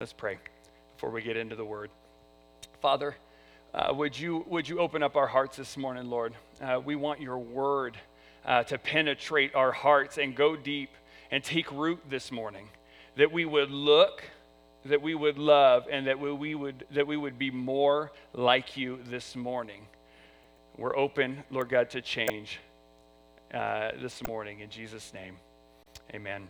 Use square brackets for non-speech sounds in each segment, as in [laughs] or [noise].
Let's pray before we get into the word. Father, uh, would, you, would you open up our hearts this morning, Lord? Uh, we want your word uh, to penetrate our hearts and go deep and take root this morning. That we would look, that we would love, and that we, we would, that we would be more like you this morning. We're open, Lord God, to change uh, this morning. In Jesus' name, amen.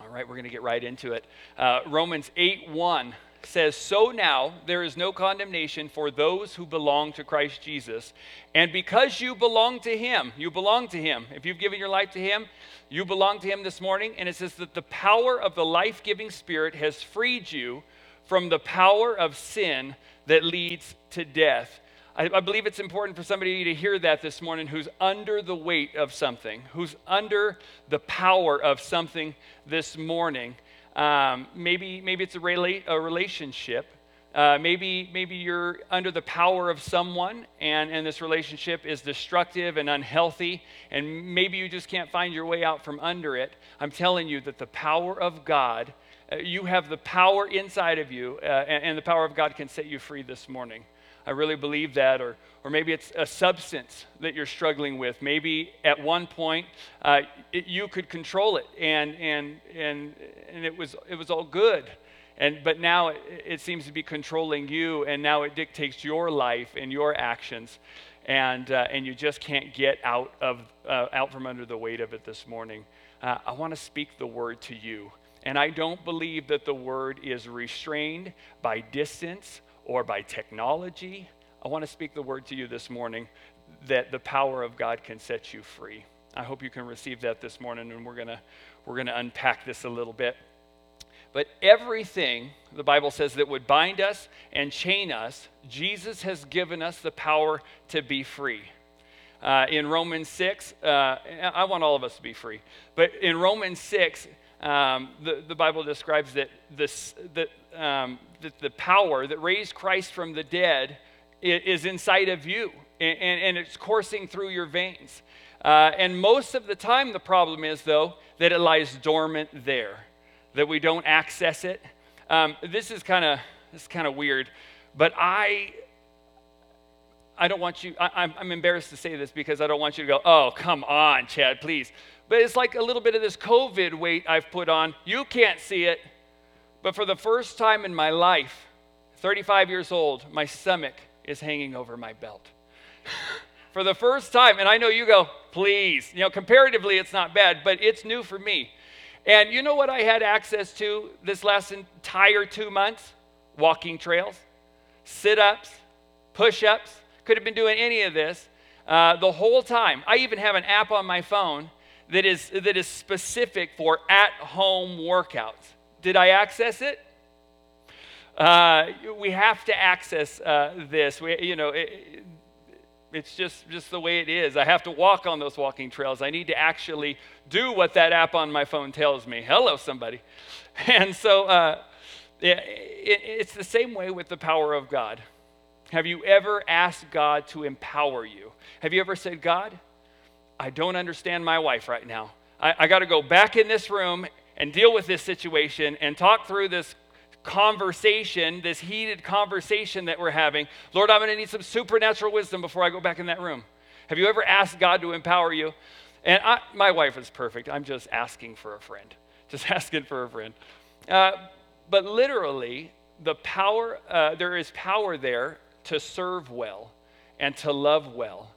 All right, we're going to get right into it. Uh, Romans 8 1 says, So now there is no condemnation for those who belong to Christ Jesus. And because you belong to Him, you belong to Him. If you've given your life to Him, you belong to Him this morning. And it says that the power of the life giving Spirit has freed you from the power of sin that leads to death. I, I, believe it's important for somebody to hear that this morning who's under the weight of something, who's under the power of something this morning. Um, maybe, maybe it's a, rela- a relationship. Uh, maybe, maybe you're under the power of someone and, and this relationship is destructive and unhealthy, and maybe you just can't find your way out from under it. I'm telling you that the power of God, uh, you have the power inside of you, uh, and, and the power of God can set you free this morning. I really believe that. Or, or maybe it's a substance that you're struggling with. Maybe at one point uh, it, you could control it and, and, and, and it, was, it was all good. And, but now it, it seems to be controlling you, and now it dictates your life and your actions. And, uh, and you just can't get out, of, uh, out from under the weight of it this morning. Uh, I want to speak the word to you. And I don't believe that the word is restrained by distance or by technology. I want to speak the word to you this morning that the power of God can set you free. I hope you can receive that this morning, and we're going to we're going to unpack this a little bit. But everything the Bible says that would bind us and chain us, Jesus has given us the power to be free. Uh, in Romans 6, uh, I want all of us to be free, but in Romans 6, um, the, the Bible describes that, this, that, um, that the power that raised Christ from the dead is, inside of you and, and, and, it's coursing through your veins. Uh, and most of the time, the problem is, though, that it lies dormant there, that we don't access it. Um, this is kind of this is kind of weird, but I I don't want you, I, am embarrassed to say this because I don't want you to go, oh, come on, Chad, please. But it's like a little bit of this COVID weight I've put on. You can't see it, but for the first time in my life, 35 years old, my stomach is hanging over my belt. [laughs] for the first time, and I know you go, please. You know, comparatively, it's not bad, but it's new for me. And you know what I had access to this last entire two months? Walking trails, sit ups, push ups. Could have been doing any of this uh, the whole time. I even have an app on my phone that is, that is specific for at home workouts. Did I access it? Uh, we have to access uh, this. We, you know, it, it's just, just the way it is. I have to walk on those walking trails. I need to actually do what that app on my phone tells me. Hello, somebody. [laughs] And so uh, it, it, it's the same way with the power of God. Have you ever asked God to empower you? Have you ever said, God, I don't understand my wife right now. I, I got to go back in this room and deal with this situation and talk through this conversation, this heated conversation that we're having. Lord, I'm going to need some supernatural wisdom before I go back in that room. Have you ever asked God to empower you? And I, my wife is perfect. I'm just asking for a friend, just [laughs] asking for a friend. Uh, but literally, the power, uh, there is power there to serve well and to love well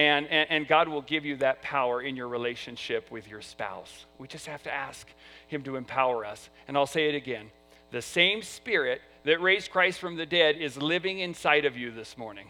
and, and, and, God will give you that power in your relationship with your spouse. We just have to ask Him to empower us. And I'll say it again the same Spirit that raised Christ from the dead is living inside of you this morning.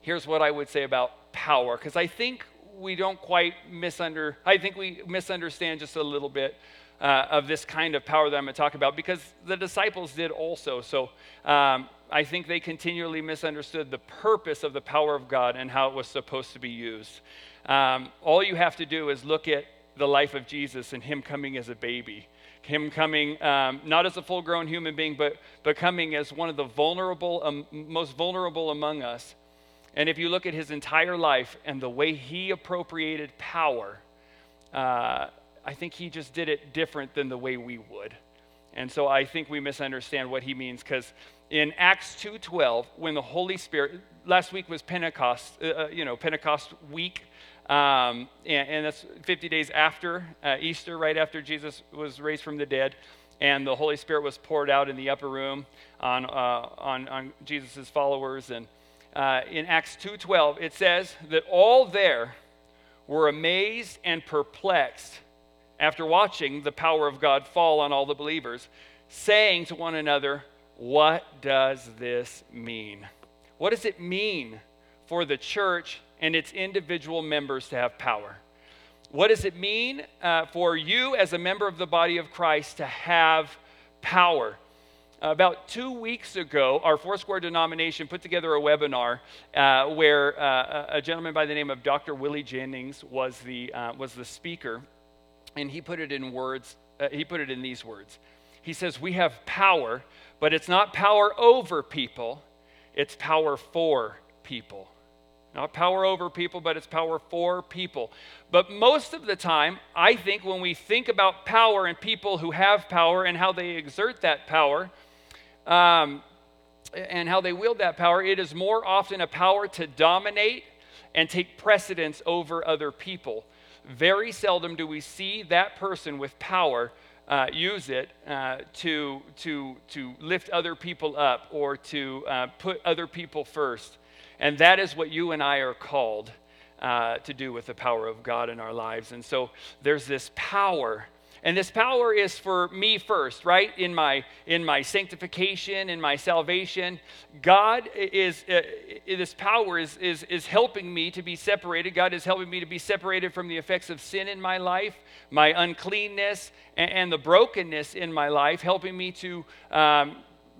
Here's what I would say about power, because I think we don't quite misunder, I think we misunderstand just a little bit uh, of this kind of power that I'm going to talk about, because the disciples did also. So um, I think they continually misunderstood the purpose of the power of God and how it was supposed to be used. Um, all you have to do is look at the life of Jesus and Him coming as a baby, Him coming um, not as a full grown human being, but, but coming as one of the vulnerable, um, most vulnerable among us. And if you look at His entire life and the way He appropriated power, uh, I think He just did it different than the way we would. And so I think we misunderstand what he means because in Acts 2:12, when the Holy Spirit, last week was Pentecost, uh, uh, you know, Pentecost week, um, and, and, that's 50 days after uh, Easter, right after Jesus was raised from the dead, and the Holy Spirit was poured out in the upper room on uh, on, on Jesus' followers. And uh, in Acts 2:12, it says that all there were amazed and perplexed after watching the power of God fall on all the believers, saying to one another, What does this mean? What does it mean for the church and its individual members to have power? What does it mean uh, for you as a member of the body of Christ to have power? About two weeks ago, our Foursquare denomination put together a webinar uh, where uh, a gentleman by the name of Dr. Willie Jennings was the, uh, was the speaker and he put it in words, uh, he put it in these words. He says, We have power, but it's not power over people, it's power for people. Not power over people, but it's power for people. But most of the time, I think when we think about power and people who have power and how they exert that power, um, and how they wield that power, it is more often a power to dominate and take precedence over other people very seldom do we see that person with power uh, use it uh, to, to, to lift other people up or to uh, put other people first. And that is what you and I are called uh, to do with the power of God in our lives. And so there's this power and this power is for me first right in my in my sanctification in my salvation god is uh, this power is, is is helping me to be separated god is helping me to be separated from the effects of sin in my life my uncleanness and, and the brokenness in my life helping me to um,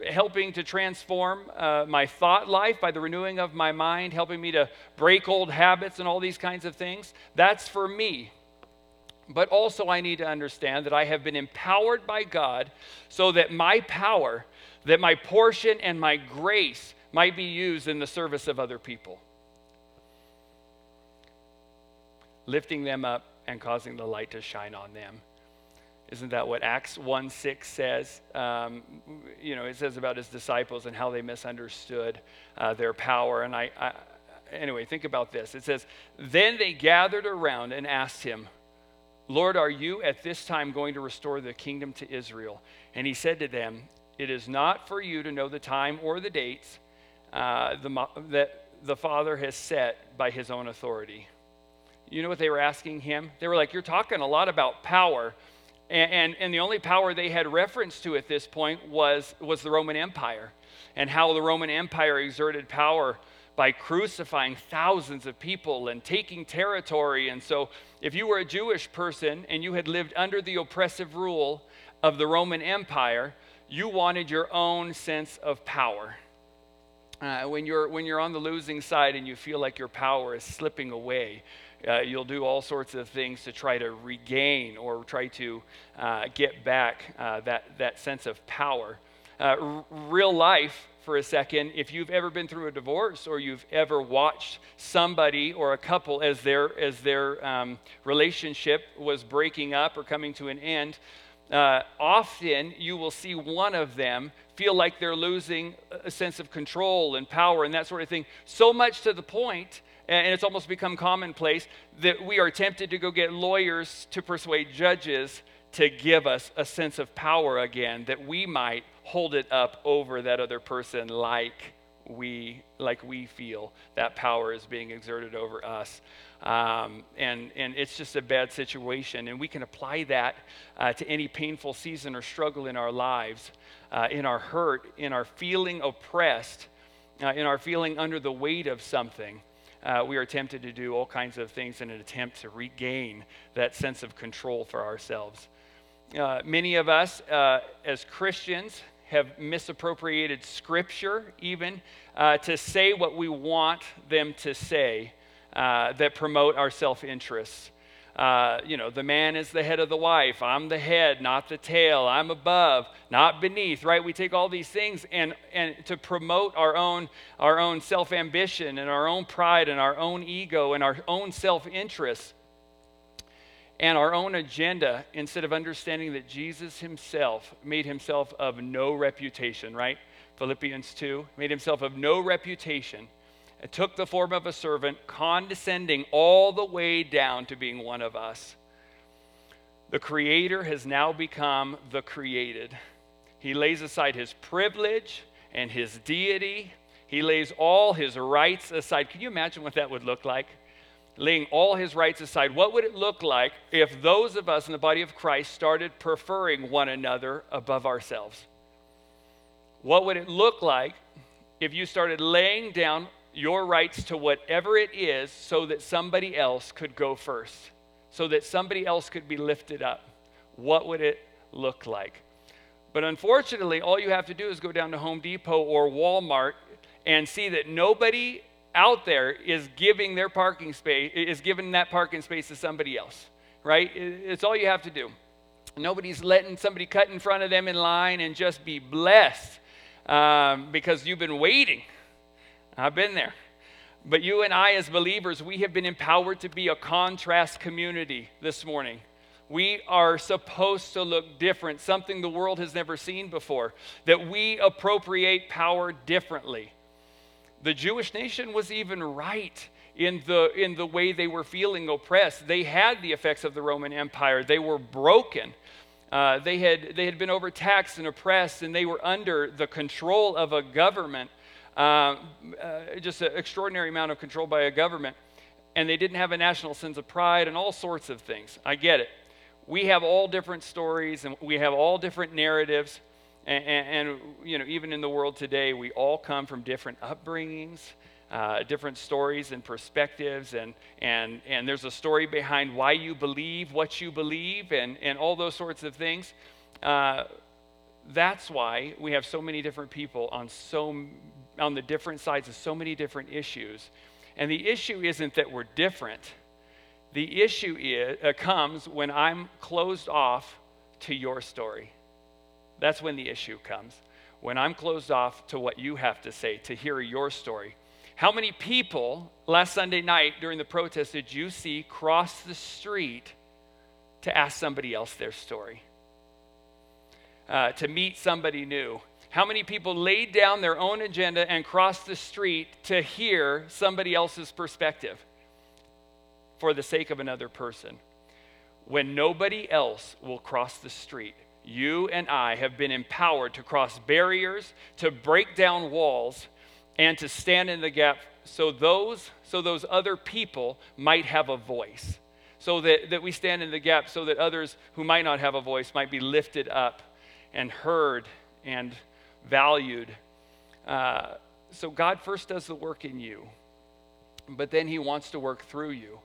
helping to transform uh, my thought life by the renewing of my mind, helping me to break old habits and all these kinds of things. That's for me. But also, I need to understand that I have been empowered by God so that my power, that my portion and my grace might be used in the service of other people, lifting them up and causing the light to shine on them. Isn't that what Acts 1 6 says? Um, you know, it says about his disciples and how they misunderstood uh, their power. And I, I, anyway, think about this. It says, Then they gathered around and asked him, Lord, are you at this time going to restore the kingdom to Israel? And he said to them, It is not for you to know the time or the dates uh, the, that the Father has set by his own authority. You know what they were asking him? They were like, You're talking a lot about power. And, and, and the only power they had reference to at this point was, was the Roman Empire and how the Roman Empire exerted power by crucifying thousands of people and taking territory. And so, if you were a Jewish person and you had lived under the oppressive rule of the Roman Empire, you wanted your own sense of power. Uh, when, you're, when you're on the losing side and you feel like your power is slipping away, uh, you'll do all sorts of things to try to regain or try to uh, get back uh, that, that sense of power. Uh, r- real life for a second if you've ever been through a divorce or you've ever watched somebody or a couple as their as their um, relationship was breaking up or coming to an end uh, often you will see one of them feel like they're losing a sense of control and power and that sort of thing. So much to the point and it's almost become commonplace that we are tempted to go get lawyers to persuade judges to give us a sense of power again that we might hold it up over that other person like we like we feel that power is being exerted over us. Um, and and it's just a bad situation. And we can apply that uh, to any painful season or struggle in our lives uh, in our hurt in our feeling oppressed uh, in our feeling under the weight of something. Uh, we are tempted to do all kinds of things in an attempt to regain that sense of control for ourselves. Uh, many of us uh, as christians have misappropriated scripture even uh, to say what we want them to say uh, that promote our self interests. Uh, you know, the man is the head of the wife. I'm the head, not the tail. I'm above, not beneath, right? We take all these things and, and to promote our own, our own self ambition and our own pride and our own ego and our own self interest. And our own agenda instead of understanding that Jesus himself made himself of no reputation, right? Philippians 2 made himself of no reputation and took the form of a servant, condescending all the way down to being one of us. The Creator has now become the created. He lays aside his privilege and his deity. He lays all his rights aside. Can you imagine what that would look like? Laying all his rights aside, what would it look like if those of us in the body of Christ started preferring one another above ourselves? What would it look like if you started laying down your rights to whatever it is so that somebody else could go first, so that somebody else could be lifted up? What would it look like? But unfortunately, all you have to do is go down to Home Depot or Walmart and see that nobody out there is giving their parking space, is giving that parking space to somebody else, right? It's all you have to do. Nobody's letting somebody cut in front of them in line and just be blessed um, because you've been waiting. I've been there. But you and I, as believers, we have been empowered to be a contrast community this morning. We are supposed to look different, something the world has never seen before, that we appropriate power differently the Jewish nation was even right in the, in the way they were feeling oppressed. They had the effects of the Roman Empire, they were broken. Uh, they, had, they had been overtaxed and oppressed, and they were under the control of a government, uh, uh, just an extraordinary amount of control by a government. And they didn't have a national sense of pride and all sorts of things. I get it. We have all different stories and we have all different narratives. And, and, and, you know, even in the world today, we all come from different upbringings, uh, different stories and perspectives, and, and, and there's a story behind why you believe what you believe, and, and all those sorts of things. Uh, that's why we have so many different people on so on the different sides of so many different issues. And the issue isn't that we're different. The issue is, uh, comes when I'm closed off to your story. That's when the issue comes. When I'm closed off to what you have to say, to hear your story. How many people last Sunday night during the protest did you see cross the street to ask somebody else their story? Uh, to meet somebody new? How many people laid down their own agenda and crossed the street to hear somebody else's perspective for the sake of another person? When nobody else will cross the street, you and I have been empowered to cross barriers, to break down walls, and to stand in the gap so those, so those other people might have a voice. So that, that we stand in the gap so that others who might not have a voice might be lifted up and heard and valued. Uh, so God first does the work in you, but then He wants to work through you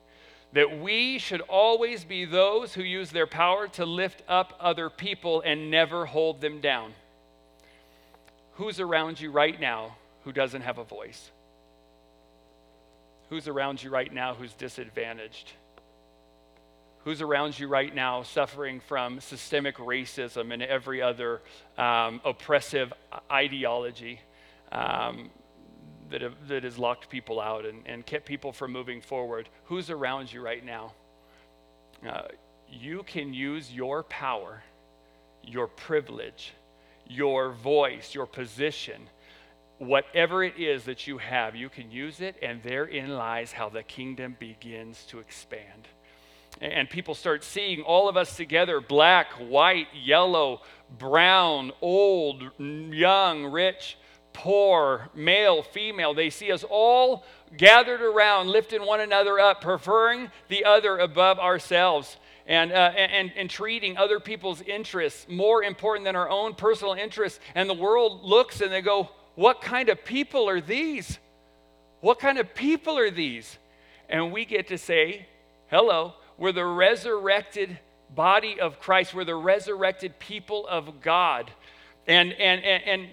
that we should always be those who use their power to lift up other people and never hold them down. Who's around you right now who doesn't have a voice? Who's around you right now who's disadvantaged? Who's around you right now suffering from systemic racism and every other um, oppressive ideology? Um, that, have, that has locked people out and, and kept people from moving forward. Who's around you right now? Uh, you can use your power, your privilege, your voice, your position, whatever it is that you have, you can use it, and therein lies how the kingdom begins to expand. And people start seeing all of us together black, white, yellow, brown, old, young, rich poor, male, female. They see us all gathered around, lifting one another up, preferring the other above ourselves. And, uh, and, and treating other people's interests more important than our own personal interests. And the world looks and they go, What kind of people are these? What kind of people are these? And we get to say, Hello, we're the resurrected body of Christ, we're the resurrected people of God. And, and, and, and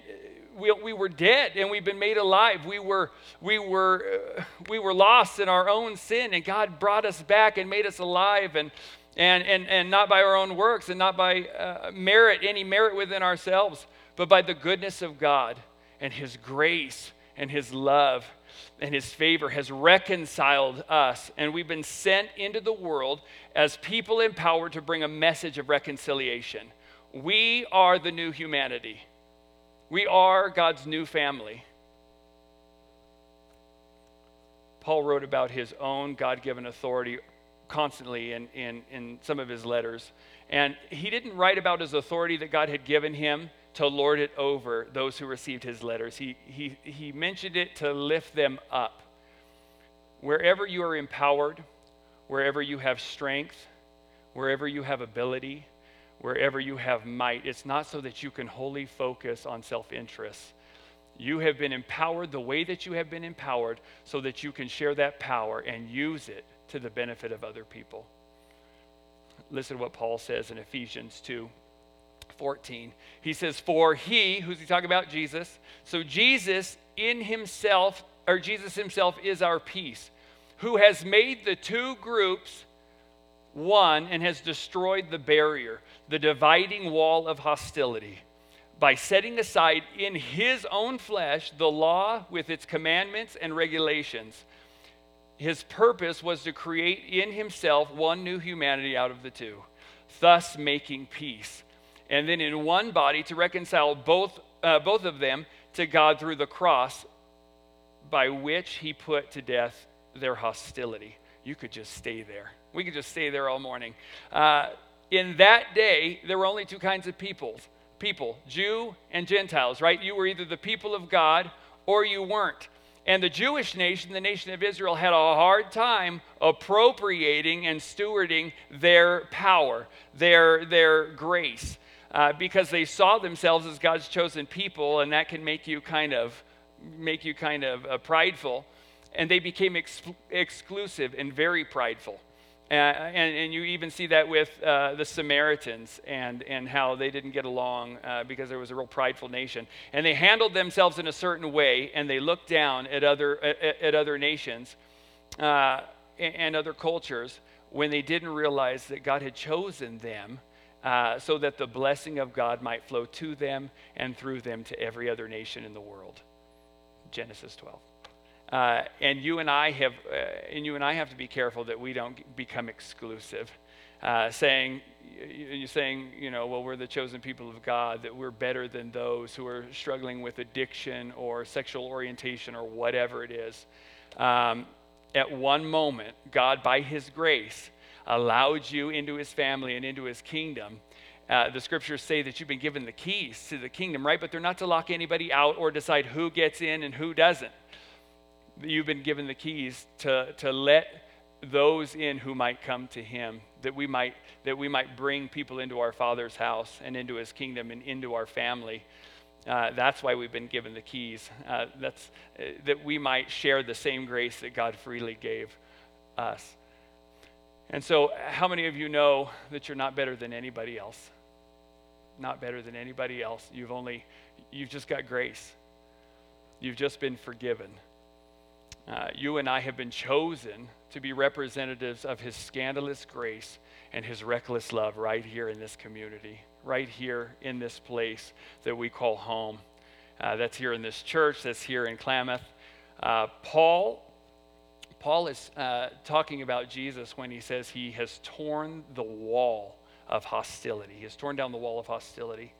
we, we were dead and we've been made alive. We were, we, were, uh, we were lost in our own sin, and God brought us back and made us alive, and, and, and, and not by our own works and not by uh, merit, any merit within ourselves, but by the goodness of God and His grace and his love and his favor has reconciled us, and we've been sent into the world as people empowered to bring a message of reconciliation. We are the new humanity, we are God's new family. Paul wrote about his own God given authority constantly in, in, in some of his letters. And he didn't write about his authority that God had given him to lord it over those who received his letters. He, he, he mentioned it to lift them up. Wherever you are empowered, wherever you have strength, wherever you have ability, wherever you have might, it's not so that you can wholly focus on self interest. You have been empowered the way that you have been empowered so that you can share that power and use it to the benefit of other people. Listen to what Paul says in Ephesians 2 14. He says, For he, who's he talking about? Jesus. So Jesus in himself, or Jesus himself is our peace, who has made the two groups one and has destroyed the barrier, the dividing wall of hostility, by setting aside in his own flesh the law with its commandments and regulations. His purpose was to create in himself one new humanity out of the two, thus making peace and then in one body to reconcile both, uh, both of them to God through the cross, by which he put to death their hostility. You could just stay there. We could just stay there all morning. Uh, in that day, there were only two kinds of people people, Jew and Gentiles, right? You were either the people of God or you weren't. And the Jewish nation, the nation of Israel, had a hard time appropriating and stewarding their power, their, their grace uh, because they saw themselves as God's chosen people, and that can make you kind of make you kind of uh, prideful. And they became ex- exclusive and very prideful. Uh, and, and, you even see that with uh, the Samaritans and, and how they didn't get along uh, because there was a real prideful nation. And they handled themselves in a certain way, and they looked down at other, at, at other nations uh, and other cultures when they didn't realize that God had chosen them uh, so that the blessing of God might flow to them and through them to every other nation in the world. Genesis 12. Uh, and you and I have, uh, and you and I have to be careful that we don't become exclusive, uh, saying, you're saying, you know, well, we're the chosen people of God, that we're better than those who are struggling with addiction or sexual orientation or whatever it is. Um, at one moment, God, by His grace, allowed you into his family and into his kingdom. Uh, the scriptures say that you've been given the keys to the kingdom, right? But they're not to lock anybody out or decide who gets in and who doesn't. You've been given the keys to, to let those in who might come to him, that we might, that we might bring people into our Father's house and into his kingdom and into our family. Uh, that's why we've been given the keys. Uh, that's, uh, that we might share the same grace that God freely gave us. And so, how many of you know that you're not better than anybody else? Not better than anybody else. You've only, you've just got grace. You've just been forgiven. Uh, you and I have been chosen to be representatives of His scandalous grace and His reckless love right here in this community, right here in this place that we call home. Uh, that's here in this church, that's here in Klamath. Uh, Paul Paul is uh, talking about Jesus when he says he has torn the wall of hostility. He has torn down the wall of hostility.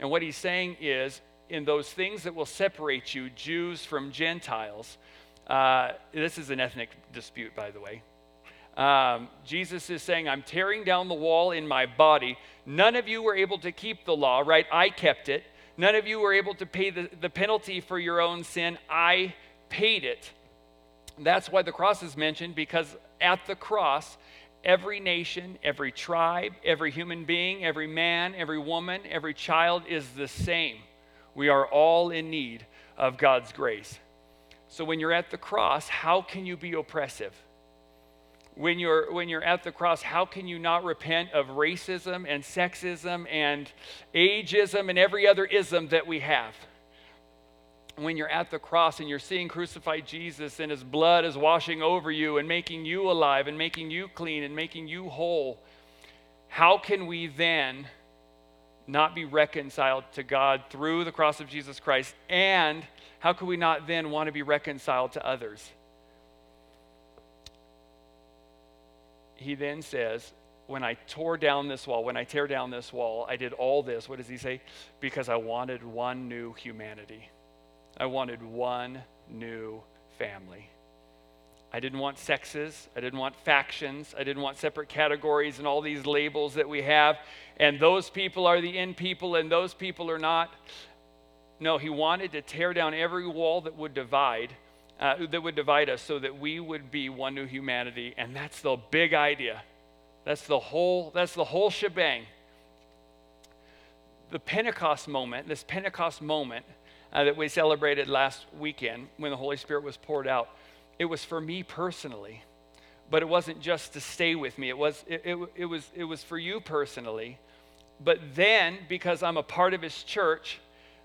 And what he's saying is, in those things that will separate you, Jews from Gentiles, uh, this is an ethnic dispute, by the way. Um, Jesus is saying, I'm tearing down the wall in my body. None of you were able to keep the law, right? I kept it. None of you were able to pay the, the penalty for your own sin. I paid it. That's why the cross is mentioned, because at the cross, every nation, every tribe, every human being, every man, every woman, every child is the same. We are all in need of God's grace. So when you're at the cross, how can you be oppressive? When you're, when you're at the cross, how can you not repent of racism and sexism and ageism and every other ism that we have? when you're at the cross and you're seeing crucified Jesus and his blood is washing over you and making you alive and making you clean and making you whole, how can we then not be reconciled to God through the cross of Jesus Christ? And how could we not then want to be reconciled to others? He then says, when I tore down this wall, when I tear down this wall, I did all this. What does he say? Because I wanted one new humanity. I wanted one new family. I didn't want sexes. I didn't want factions. I didn't want separate categories and all these labels that we have. And those people are the in people and those people are not. No, he wanted to tear down every wall that would divide, uh, that would divide us so that we would be one new humanity. And that's the big idea. That's the whole, that's the whole shebang. The Pentecost moment, this Pentecost moment uh, that we celebrated last weekend when the Holy Spirit was poured out, it was for me personally. But it wasn't just to stay with me. It was, it, it, it was, it was for you personally. But then, because I'm a part of his church,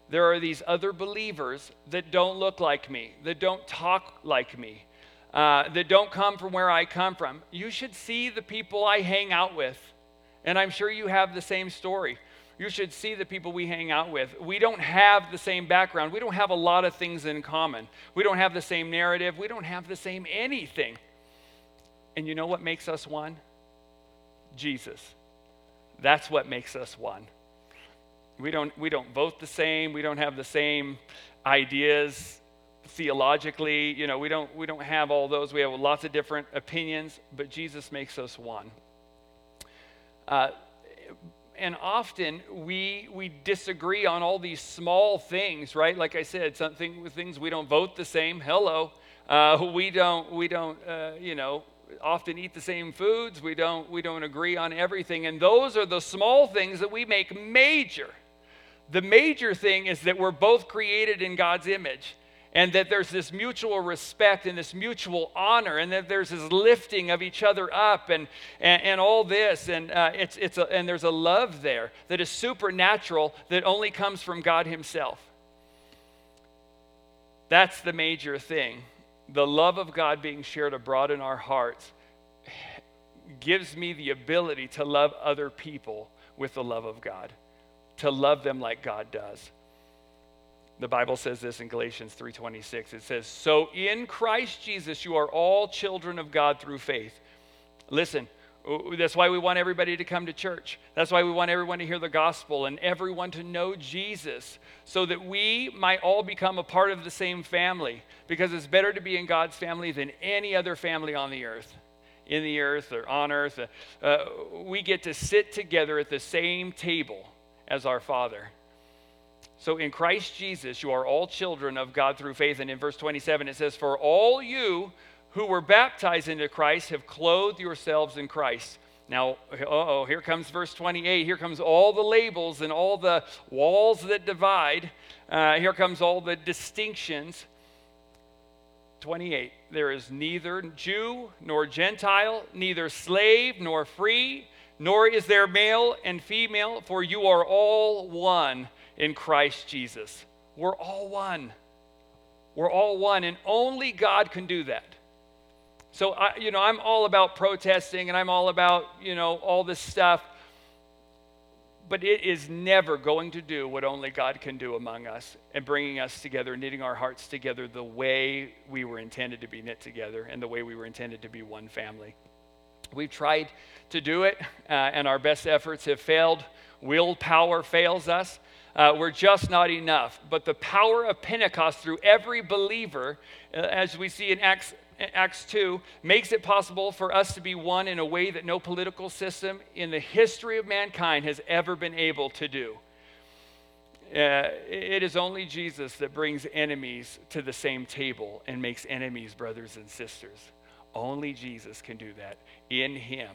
there are these other believers that don't look like me, that don't talk like me, uh, that don't come from where I come from. You should see the people I hang out with. And I'm sure you have the same story. You should see the people we hang out with. We don't have the same background. We don't have a lot of things in common. We don't have the same narrative. We don't have the same anything. And you know what makes us one? Jesus. That's what makes us one. We don't, we don't vote the same. We don't have the same ideas theologically, you know, we don't, we don't have all those. We have lots of different opinions, but Jesus makes us one. Uh, and often we, we disagree on all these small things, right? Like I said, something things we don't vote the same. Hello. Uh, we don't, we don't uh, you know, often eat the same foods. We don't, we don't agree on everything. And those are the small things that we make major. The major thing is that we're both created in God's image and that there's this mutual respect and this mutual honor and that there's this lifting of each other up and, and, and all this and, uh, it's, it's a, and there's a love there that is supernatural that only comes from god himself. That's the major thing. The love of god being shared abroad in our hearts gives me the ability to love other people with the love of god to love them like god does the Bible says this in Galatians 3:26. It says, "So in Christ Jesus you are all children of God through faith." Listen, that's why we want everybody to come to church. That's why we want everyone to hear the gospel and everyone to know Jesus so that we might all become a part of the same family because it's better to be in God's family than any other family on the earth. In the earth or on earth, uh, we get to sit together at the same table as our Father. So in Christ Jesus, you are all children of God through faith. And in verse 27, it says, For all you who were baptized into Christ have clothed yourselves in Christ. Now, oh, here comes verse 28. Here comes all the labels and all the walls that divide. Uh, here comes all the distinctions. 28. There is neither Jew nor Gentile, neither slave nor free, nor is there male and female, for you are all one in Christ Jesus. We're all one. We're all one, and only God can do that. So, I, you know, I'm all about protesting and I'm all about, you know, all this stuff. But it is never going to do what only God can do among us and bringing us together, knitting our hearts together the way we were intended to be knit together and the way we were intended to be one family. We've tried to do it, uh, and our best efforts have failed. Willpower fails us uh, were just not enough. But the power of Pentecost through every believer, uh, as we see in Acts, Acts 2, makes it possible for us to be one in a way that no political system in the history of mankind has ever been able to do. Uh, it is only Jesus that brings enemies to the same table and makes enemies brothers and sisters. Only Jesus can do that. In Him,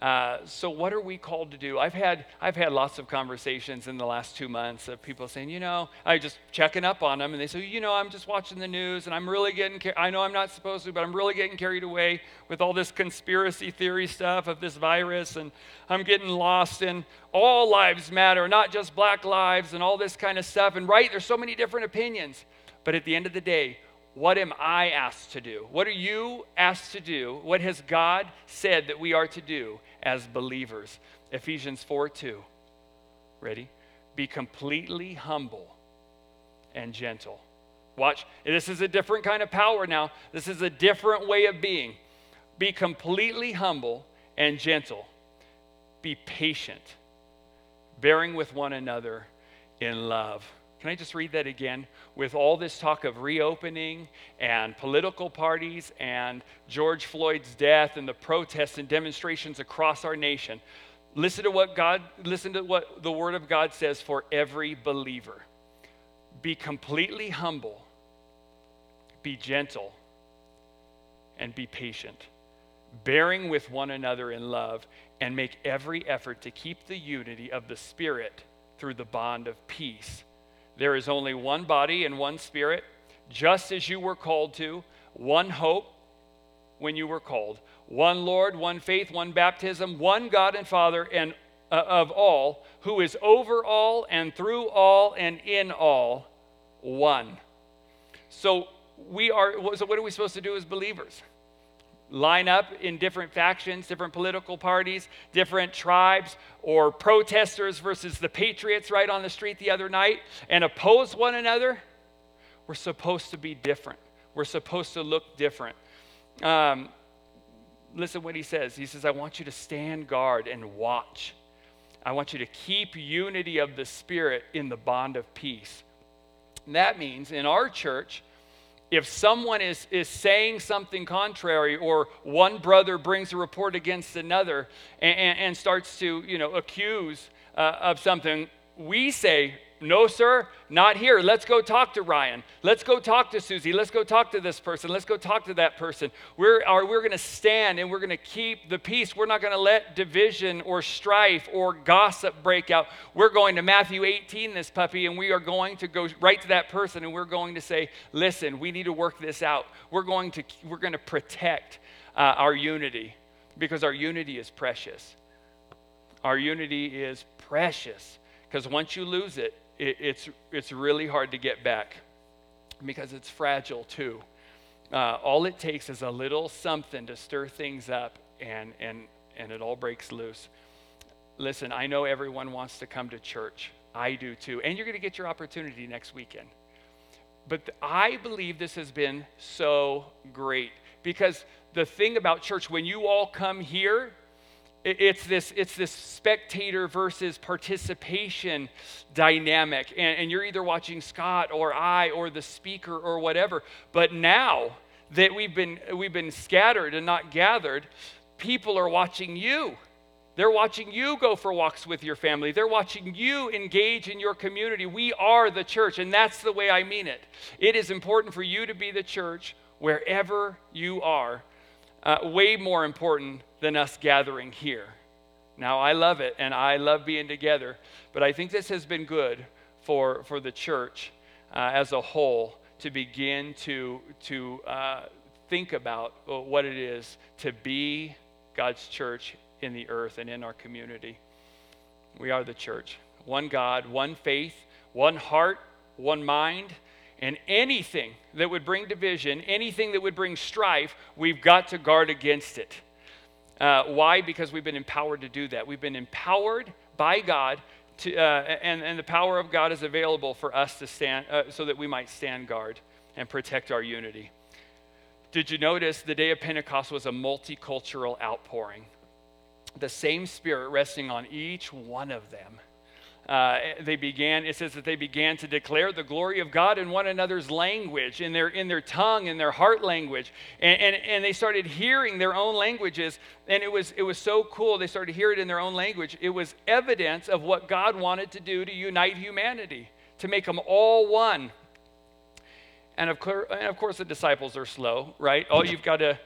uh, so what are we called to do? I've had I've had lots of conversations in the last two months of people saying, you know, I just checking up on them, and they say, you know, I'm just watching the news, and I'm really getting. I know I'm not supposed to, but I'm really getting carried away with all this conspiracy theory stuff of this virus, and I'm getting lost in all lives matter, not just black lives, and all this kind of stuff. And right, there's so many different opinions, but at the end of the day, what am I asked to do? What are you asked to do? What has God said that we are to do as believers? Ephesians 4 2. Ready? Be completely humble and gentle. Watch, this is a different kind of power now. This is a different way of being. Be completely humble and gentle. Be patient, bearing with one another in love. Can I just read that again? With all this talk of reopening and political parties and George Floyd's death and the protests and demonstrations across our nation, listen to what God listen to what the word of God says for every believer. Be completely humble, be gentle, and be patient, bearing with one another in love, and make every effort to keep the unity of the Spirit through the bond of peace. There is only one body and one Spirit, just as you were called to, one hope when you were called, one Lord, one faith, one baptism, one God and Father and uh, of all, who is over all and through all and in all, one. So we are. So what are we supposed to do as believers? Line up in different factions, different political parties, different tribes, or protesters versus the patriots right on the street the other night and oppose one another, we're supposed to be different. We're supposed to look different. Um, listen what he says. He says, I want you to stand guard and watch. I want you to keep unity of the Spirit in the bond of peace. And that means in our church, if someone is, is saying something contrary or one brother brings a report against another and, and, and starts to you know accuse uh, of something we say no, sir, not here. Let's go talk to Ryan. Let's go talk to Susie. Let's go talk to this person. Let's go talk to that person. We're, we're going to stand and we're going to keep the peace. We're not going to let division or strife or gossip break out. We're going to Matthew 18, this puppy, and we are going to go right to that person and we're going to say, listen, we need to work this out. We're going to, we're going to protect uh, our unity because our unity is precious. Our unity is precious because once you lose it, it, it's, it's really hard to get back because it's fragile too. Uh, all it takes is a little something to stir things up and, and, and it all breaks loose. Listen, I know everyone wants to come to church. I do too. And you're going to get your opportunity next weekend. But I believe this has been so great because the thing about church, when you all come here, it's this, it's this spectator versus participation dynamic. And, and you're either watching Scott or I or the speaker or whatever. But now that we've been, we've been scattered and not gathered, people are watching you. They're watching you go for walks with your family. They're watching you engage in your community. We are the church, and that's the way I mean it. It is important for you to be the church wherever you are uh, way more important than us gathering here. Now, I love it and I love being together, but I think this has been good for, for the church uh, as a whole to begin to, to uh, think about uh, what it is to be God's church in the earth and in our community. We are the church. One God, one faith, one heart, one mind and anything that would bring division, anything that would bring strife, we've got to guard against it. Uh, why? Because we've been empowered to do that. We've been empowered by God, to, uh, and, and the power of God is available for us to stand, uh, so that we might stand guard and protect our unity. Did you notice the day of Pentecost was a multicultural outpouring? The same spirit resting on each one of them uh, they began, it says that they began to declare the glory of God in one another's language, in their, in their tongue, in their heart language. And, and, and they started hearing their own languages. And it was, it was so cool. They started to hear it in their own language. It was evidence of what God wanted to do to unite humanity, to make them all one. And of, course, and of course, the disciples are slow, right? All you've got to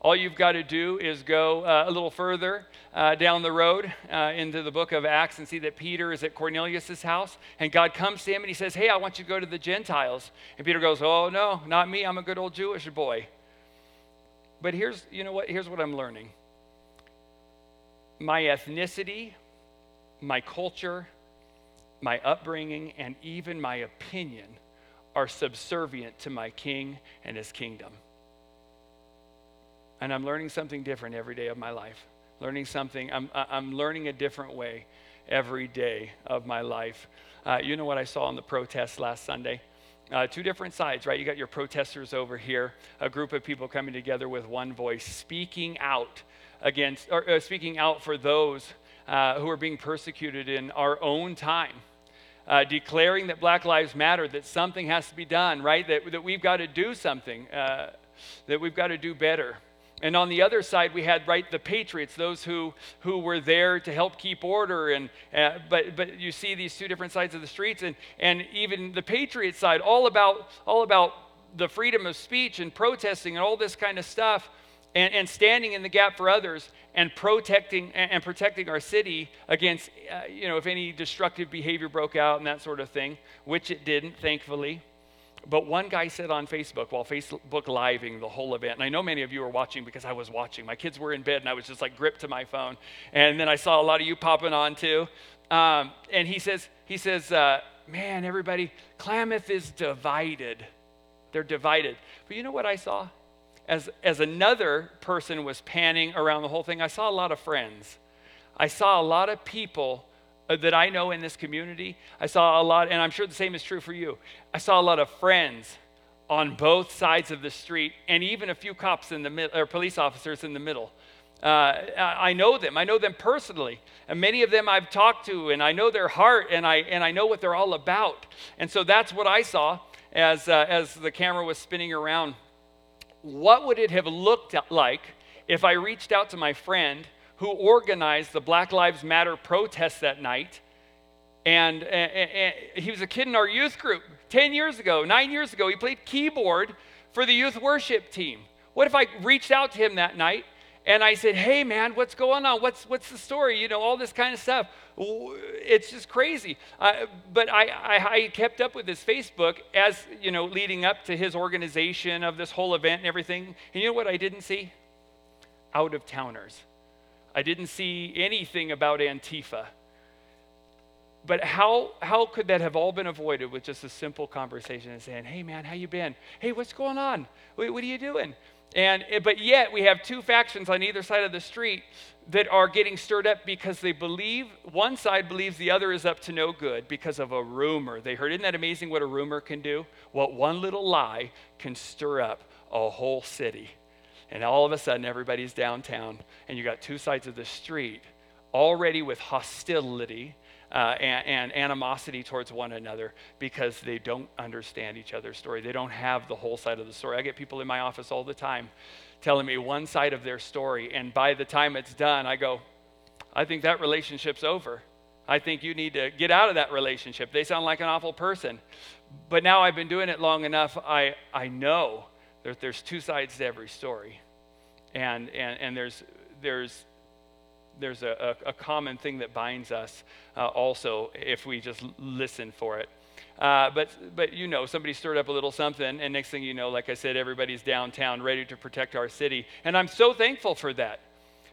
all you've got to do is go uh, a little further uh, down the road uh, into the book of Acts and see that Peter is at Cornelius' house. And God comes to him and he says, Hey, I want you to go to the Gentiles. And Peter goes, Oh, no, not me. I'm a good old Jewish boy. But here's, you know what? Here's what I'm learning my ethnicity, my culture, my upbringing, and even my opinion are subservient to my king and his kingdom. And I'm learning something different every day of my life. Learning something, I'm, I'm learning a different way every day of my life. Uh, you know what I saw in the protests last Sunday? Uh, two different sides, right? You got your protesters over here, a group of people coming together with one voice, speaking out against, or uh, speaking out for those uh, who are being persecuted in our own time. Uh, declaring that Black Lives Matter, that something has to be done, right? That, that we've got to do something, uh, that we've got to do better. And on the other side, we had, right, the patriots, those who, who were there to help keep order. And, uh, but, but you see these two different sides of the streets. And, and even the patriot side, all about, all about the freedom of speech and protesting and all this kind of stuff. And, and standing in the gap for others and protecting and protecting our city against, uh, you know, if any destructive behavior broke out and that sort of thing, which it didn't, thankfully. But one guy said on Facebook while Facebook living the whole event, and I know many of you are watching because I was watching. My kids were in bed and I was just like gripped to my phone. And then I saw a lot of you popping on too. Um, and he says, he says, uh, man, everybody, Klamath is divided. They're divided. But you know what I saw? As, as another person was panning around the whole thing, I saw a lot of friends. I saw a lot of people that I know in this community. I saw a lot, and I'm sure the same is true for you. I saw a lot of friends on both sides of the street, and even a few cops in the middle, or police officers in the middle. Uh, I know them. I know them personally, and many of them I've talked to, and I know their heart, and I and I know what they're all about. And so that's what I saw as uh, as the camera was spinning around. What would it have looked like if I reached out to my friend? Who organized the Black Lives Matter protest that night. And, and, and, he was a kid in our youth group 10 years ago, nine years ago. He played keyboard for the youth worship team. What if I reached out to him that night and I said, Hey, man, what's going on? What's, what's the story? You know, all this kind of stuff. It's just crazy. Uh, but I, I, I kept up with his Facebook as, you know, leading up to his organization of this whole event and everything. And you know what I didn't see? Out of towners. I didn't see anything about Antifa. But how, how could that have all been avoided with just a simple conversation and saying, hey man, how you been? Hey, what's going on? What, are you doing? And, eh, but yet we have two factions on either side of the street that are getting stirred up because they believe, one side believes the other is up to no good because of a rumor. They heard, isn't that amazing what a rumor can do? What one little lie can stir up a whole city. And all of a sudden, everybody's downtown, and you got two sides of the street already with hostility uh, and, and, animosity towards one another because they don't understand each other's story. They don't have the whole side of the story. I get people in my office all the time telling me one side of their story, and by the time it's done, I go, I think that relationship's over. I think you need to get out of that relationship. They sound like an awful person. But now I've been doing it long enough, I, I know there, there's two sides to every story. And, and, and there's, there's, there's a, a, a common thing that binds us uh, also if we just listen for it. Uh, but, but you know, somebody stirred up a little something, and next thing you know, like I said, everybody's downtown ready to protect our city. And I'm so thankful for that.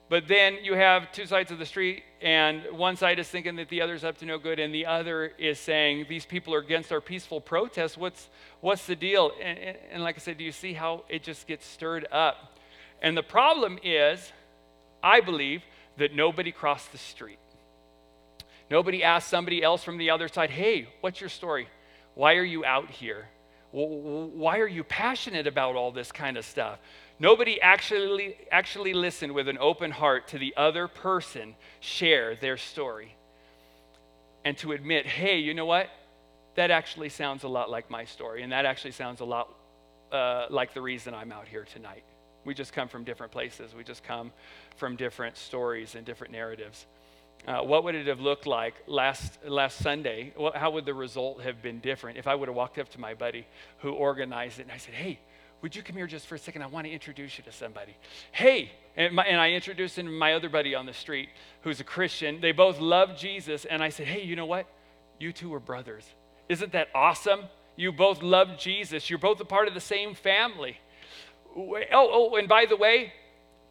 But then you have two sides of the street, and one side is thinking that the other's up to no good, and the other is saying these people are against our peaceful protests. What's, what's the deal? And, and, and like I said, do you see how it just gets stirred up? And the problem is, I believe, that nobody crossed the street. Nobody asked somebody else from the other side, hey, what's your story? Why are you out here? Why are you passionate about all this kind of stuff? Nobody actually, actually listened with an open heart to the other person share their story and to admit, hey, you know what? That actually sounds a lot like my story, and that actually sounds a lot uh, like the reason I'm out here tonight. We just come from different places, we just come from different stories and different narratives. Uh, what would it have looked like last, last Sunday? how would the result have been different if I would have walked up to my buddy who organized it and I said, hey, would you come here just for a second? I want to introduce you to somebody. Hey, and, my, and I introduced him my other buddy on the street who's a Christian. They both love Jesus. And I said, hey, you know what? You two are brothers. Isn't that awesome? You both love Jesus. You're both a part of the same family. Oh, oh and by the way,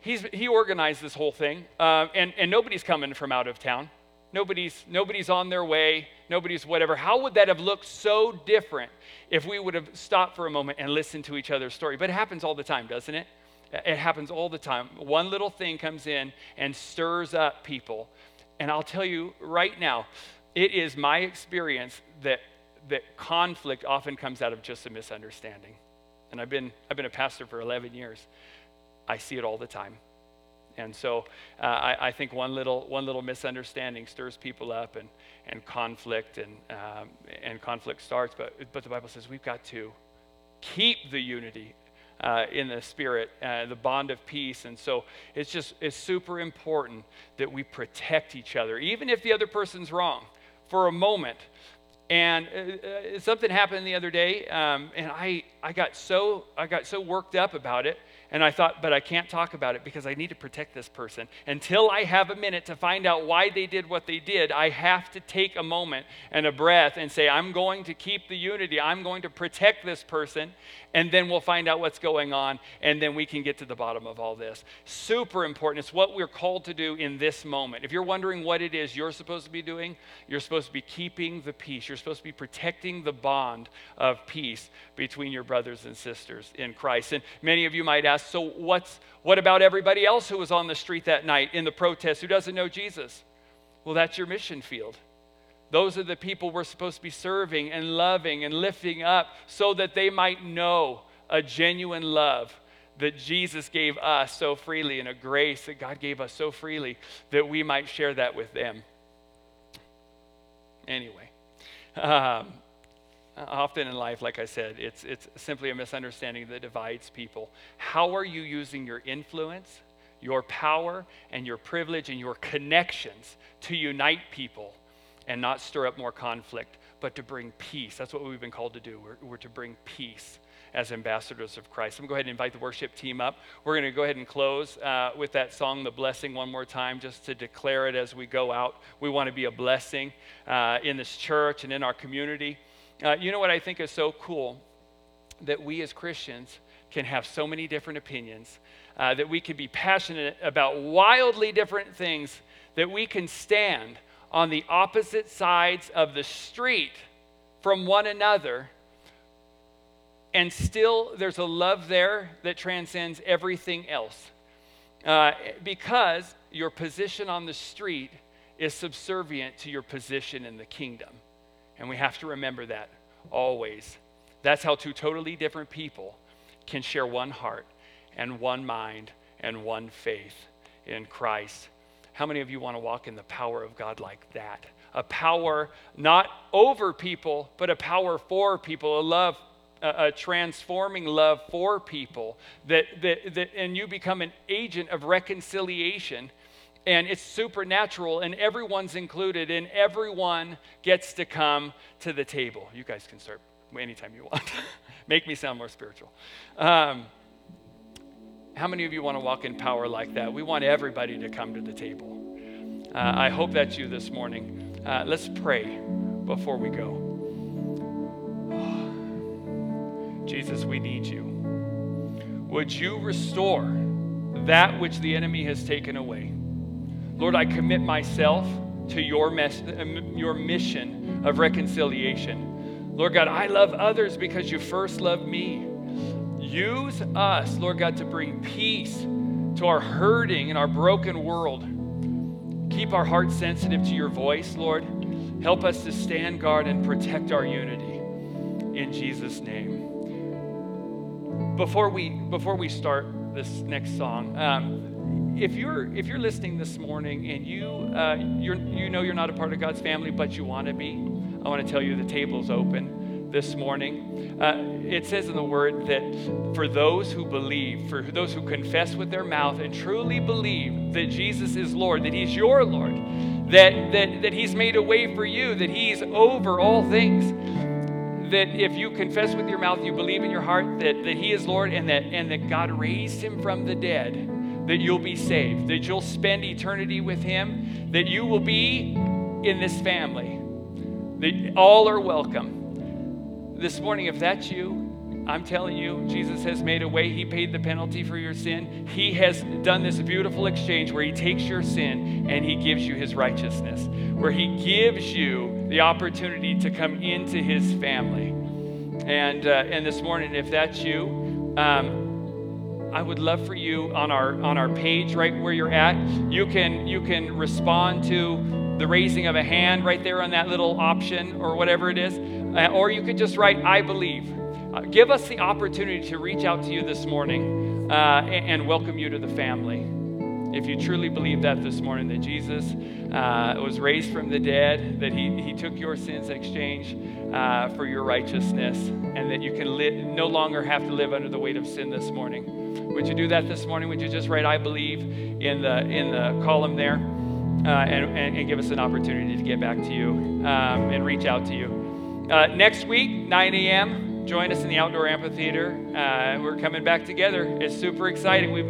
he's, he organized this whole thing. Uh, and, and nobody's coming from out of town. Nobody's, nobody's on their way. Nobody's whatever. How would that have looked so different if we would have stopped for a moment and listened to each other's story? But it happens all the time, doesn't it? It happens all the time. One little thing comes in and stirs up people. And I'll tell you right now, it is my experience that, that conflict often comes out of just a misunderstanding. And I've been, I've been a pastor for 11 years. I see it all the time. And so uh, I, I, think one little, one little misunderstanding stirs people up and, and conflict and, um, and conflict starts. But, but the Bible says we've got to keep the unity uh, in the spirit, uh, the bond of peace. And so it's just it's super important that we protect each other, even if the other person's wrong for a moment. And uh, uh something happened the other day, um, and I, I, got so, I got so worked up about it and I thought, but I can't talk about it because I need to protect this person. Until I have a minute to find out why they did what they did, I have to take a moment and a breath and say, I'm going to keep the unity. I'm going to protect this person. And then we'll find out what's going on. And then we can get to the bottom of all this. Super important. It's what we're called to do in this moment. If you're wondering what it is you're supposed to be doing, you're supposed to be keeping the peace. You're supposed to be protecting the bond of peace between your brothers and sisters in Christ. And many of you might ask, so what's, what about everybody else who was on the street that night in the protest who doesn't know Jesus? Well, that's your mission field. Those are the people we're supposed to be serving and loving and lifting up so that they might know a genuine love that Jesus gave us so freely and a grace that God gave us so freely that we might share that with them. Anyway, um, Often in life, like I said, it's, it's simply a misunderstanding that divides people. How are you using your influence, your power, and your privilege and your connections to unite people and not stir up more conflict, but to bring peace? That's what we've been called to do. We're, we're to bring peace as ambassadors of Christ. I'm going to go ahead and invite the worship team up. We're going to go ahead and close uh, with that song, The Blessing, one more time, just to declare it as we go out. We want to be a blessing uh, in this church and in our community. Uh, you know what I think is so cool? That we as Christians can have so many different opinions, uh, that we can be passionate about wildly different things, that we can stand on the opposite sides of the street from one another. And still, there's a love there that transcends everything else. Uh, because your position on the street is subservient to your position in the kingdom. And we have to remember that always. That's how two totally different people can share one heart and one mind and one faith in Christ. How many of you want to walk in the power of God like that? A power not over people, but a power for people, a love, a, a transforming love for people, that, that, that, and you become an agent of reconciliation and it's supernatural, and everyone's included, and everyone gets to come to the table. You guys can start anytime you want. [laughs] Make me sound more spiritual. Um, how many of you want to walk in power like that? We want everybody to come to the table. Uh, I hope that's you this morning. Uh, let's pray before we go. Jesus, we need you. Would you restore that which the enemy has taken away? Lord, I commit myself to your, mes- um, your mission of reconciliation. Lord God, I love others because you first loved me. Use us, Lord God, to bring peace to our hurting and our broken world. Keep our hearts sensitive to your voice, Lord. Help us to stand guard and protect our unity. In Jesus' name. Before we, before we start this next song, um, if you're if you're listening this morning and you uh, you know you're not a part of God's family, but you want to be, I want to tell you the table's open this morning. Uh, it says in the Word that for those who believe, for those who confess with their mouth and truly believe that Jesus is Lord, that He's your Lord, that that that He's made a way for you, that He's over all things that if you confess with your mouth, you believe in your heart that, that He is Lord and that, and that God raised Him from the dead, that you'll be saved, that you'll spend eternity with Him, that you will be in this family, that all are welcome. This morning, if that's you, I'm telling you, Jesus has made a way. He paid the penalty for your sin. He has done this beautiful exchange where He takes your sin and He gives you His righteousness, where He gives you the opportunity to come into His family. And, uh, and this morning, if that's you, um, I would love for you on our on our page right where you're at. You can you can respond to the raising of a hand right there on that little option or whatever it is, uh, or you could just write "I believe." Uh, give us the opportunity to reach out to you this morning uh, and, and welcome you to the family if you truly believe that this morning, that Jesus uh, was raised from the dead, that he, he took your sins in exchange uh, for your righteousness, and that you can li- no longer have to live under the weight of sin this morning. Would you do that this morning? Would you just write I believe in the, in the column there uh, and, and, and, give us an opportunity to get back to you um, and reach out to you? Uh, next week, 9 a.m., join us in the outdoor amphitheater. Uh, we're coming back together. It's super exciting. We've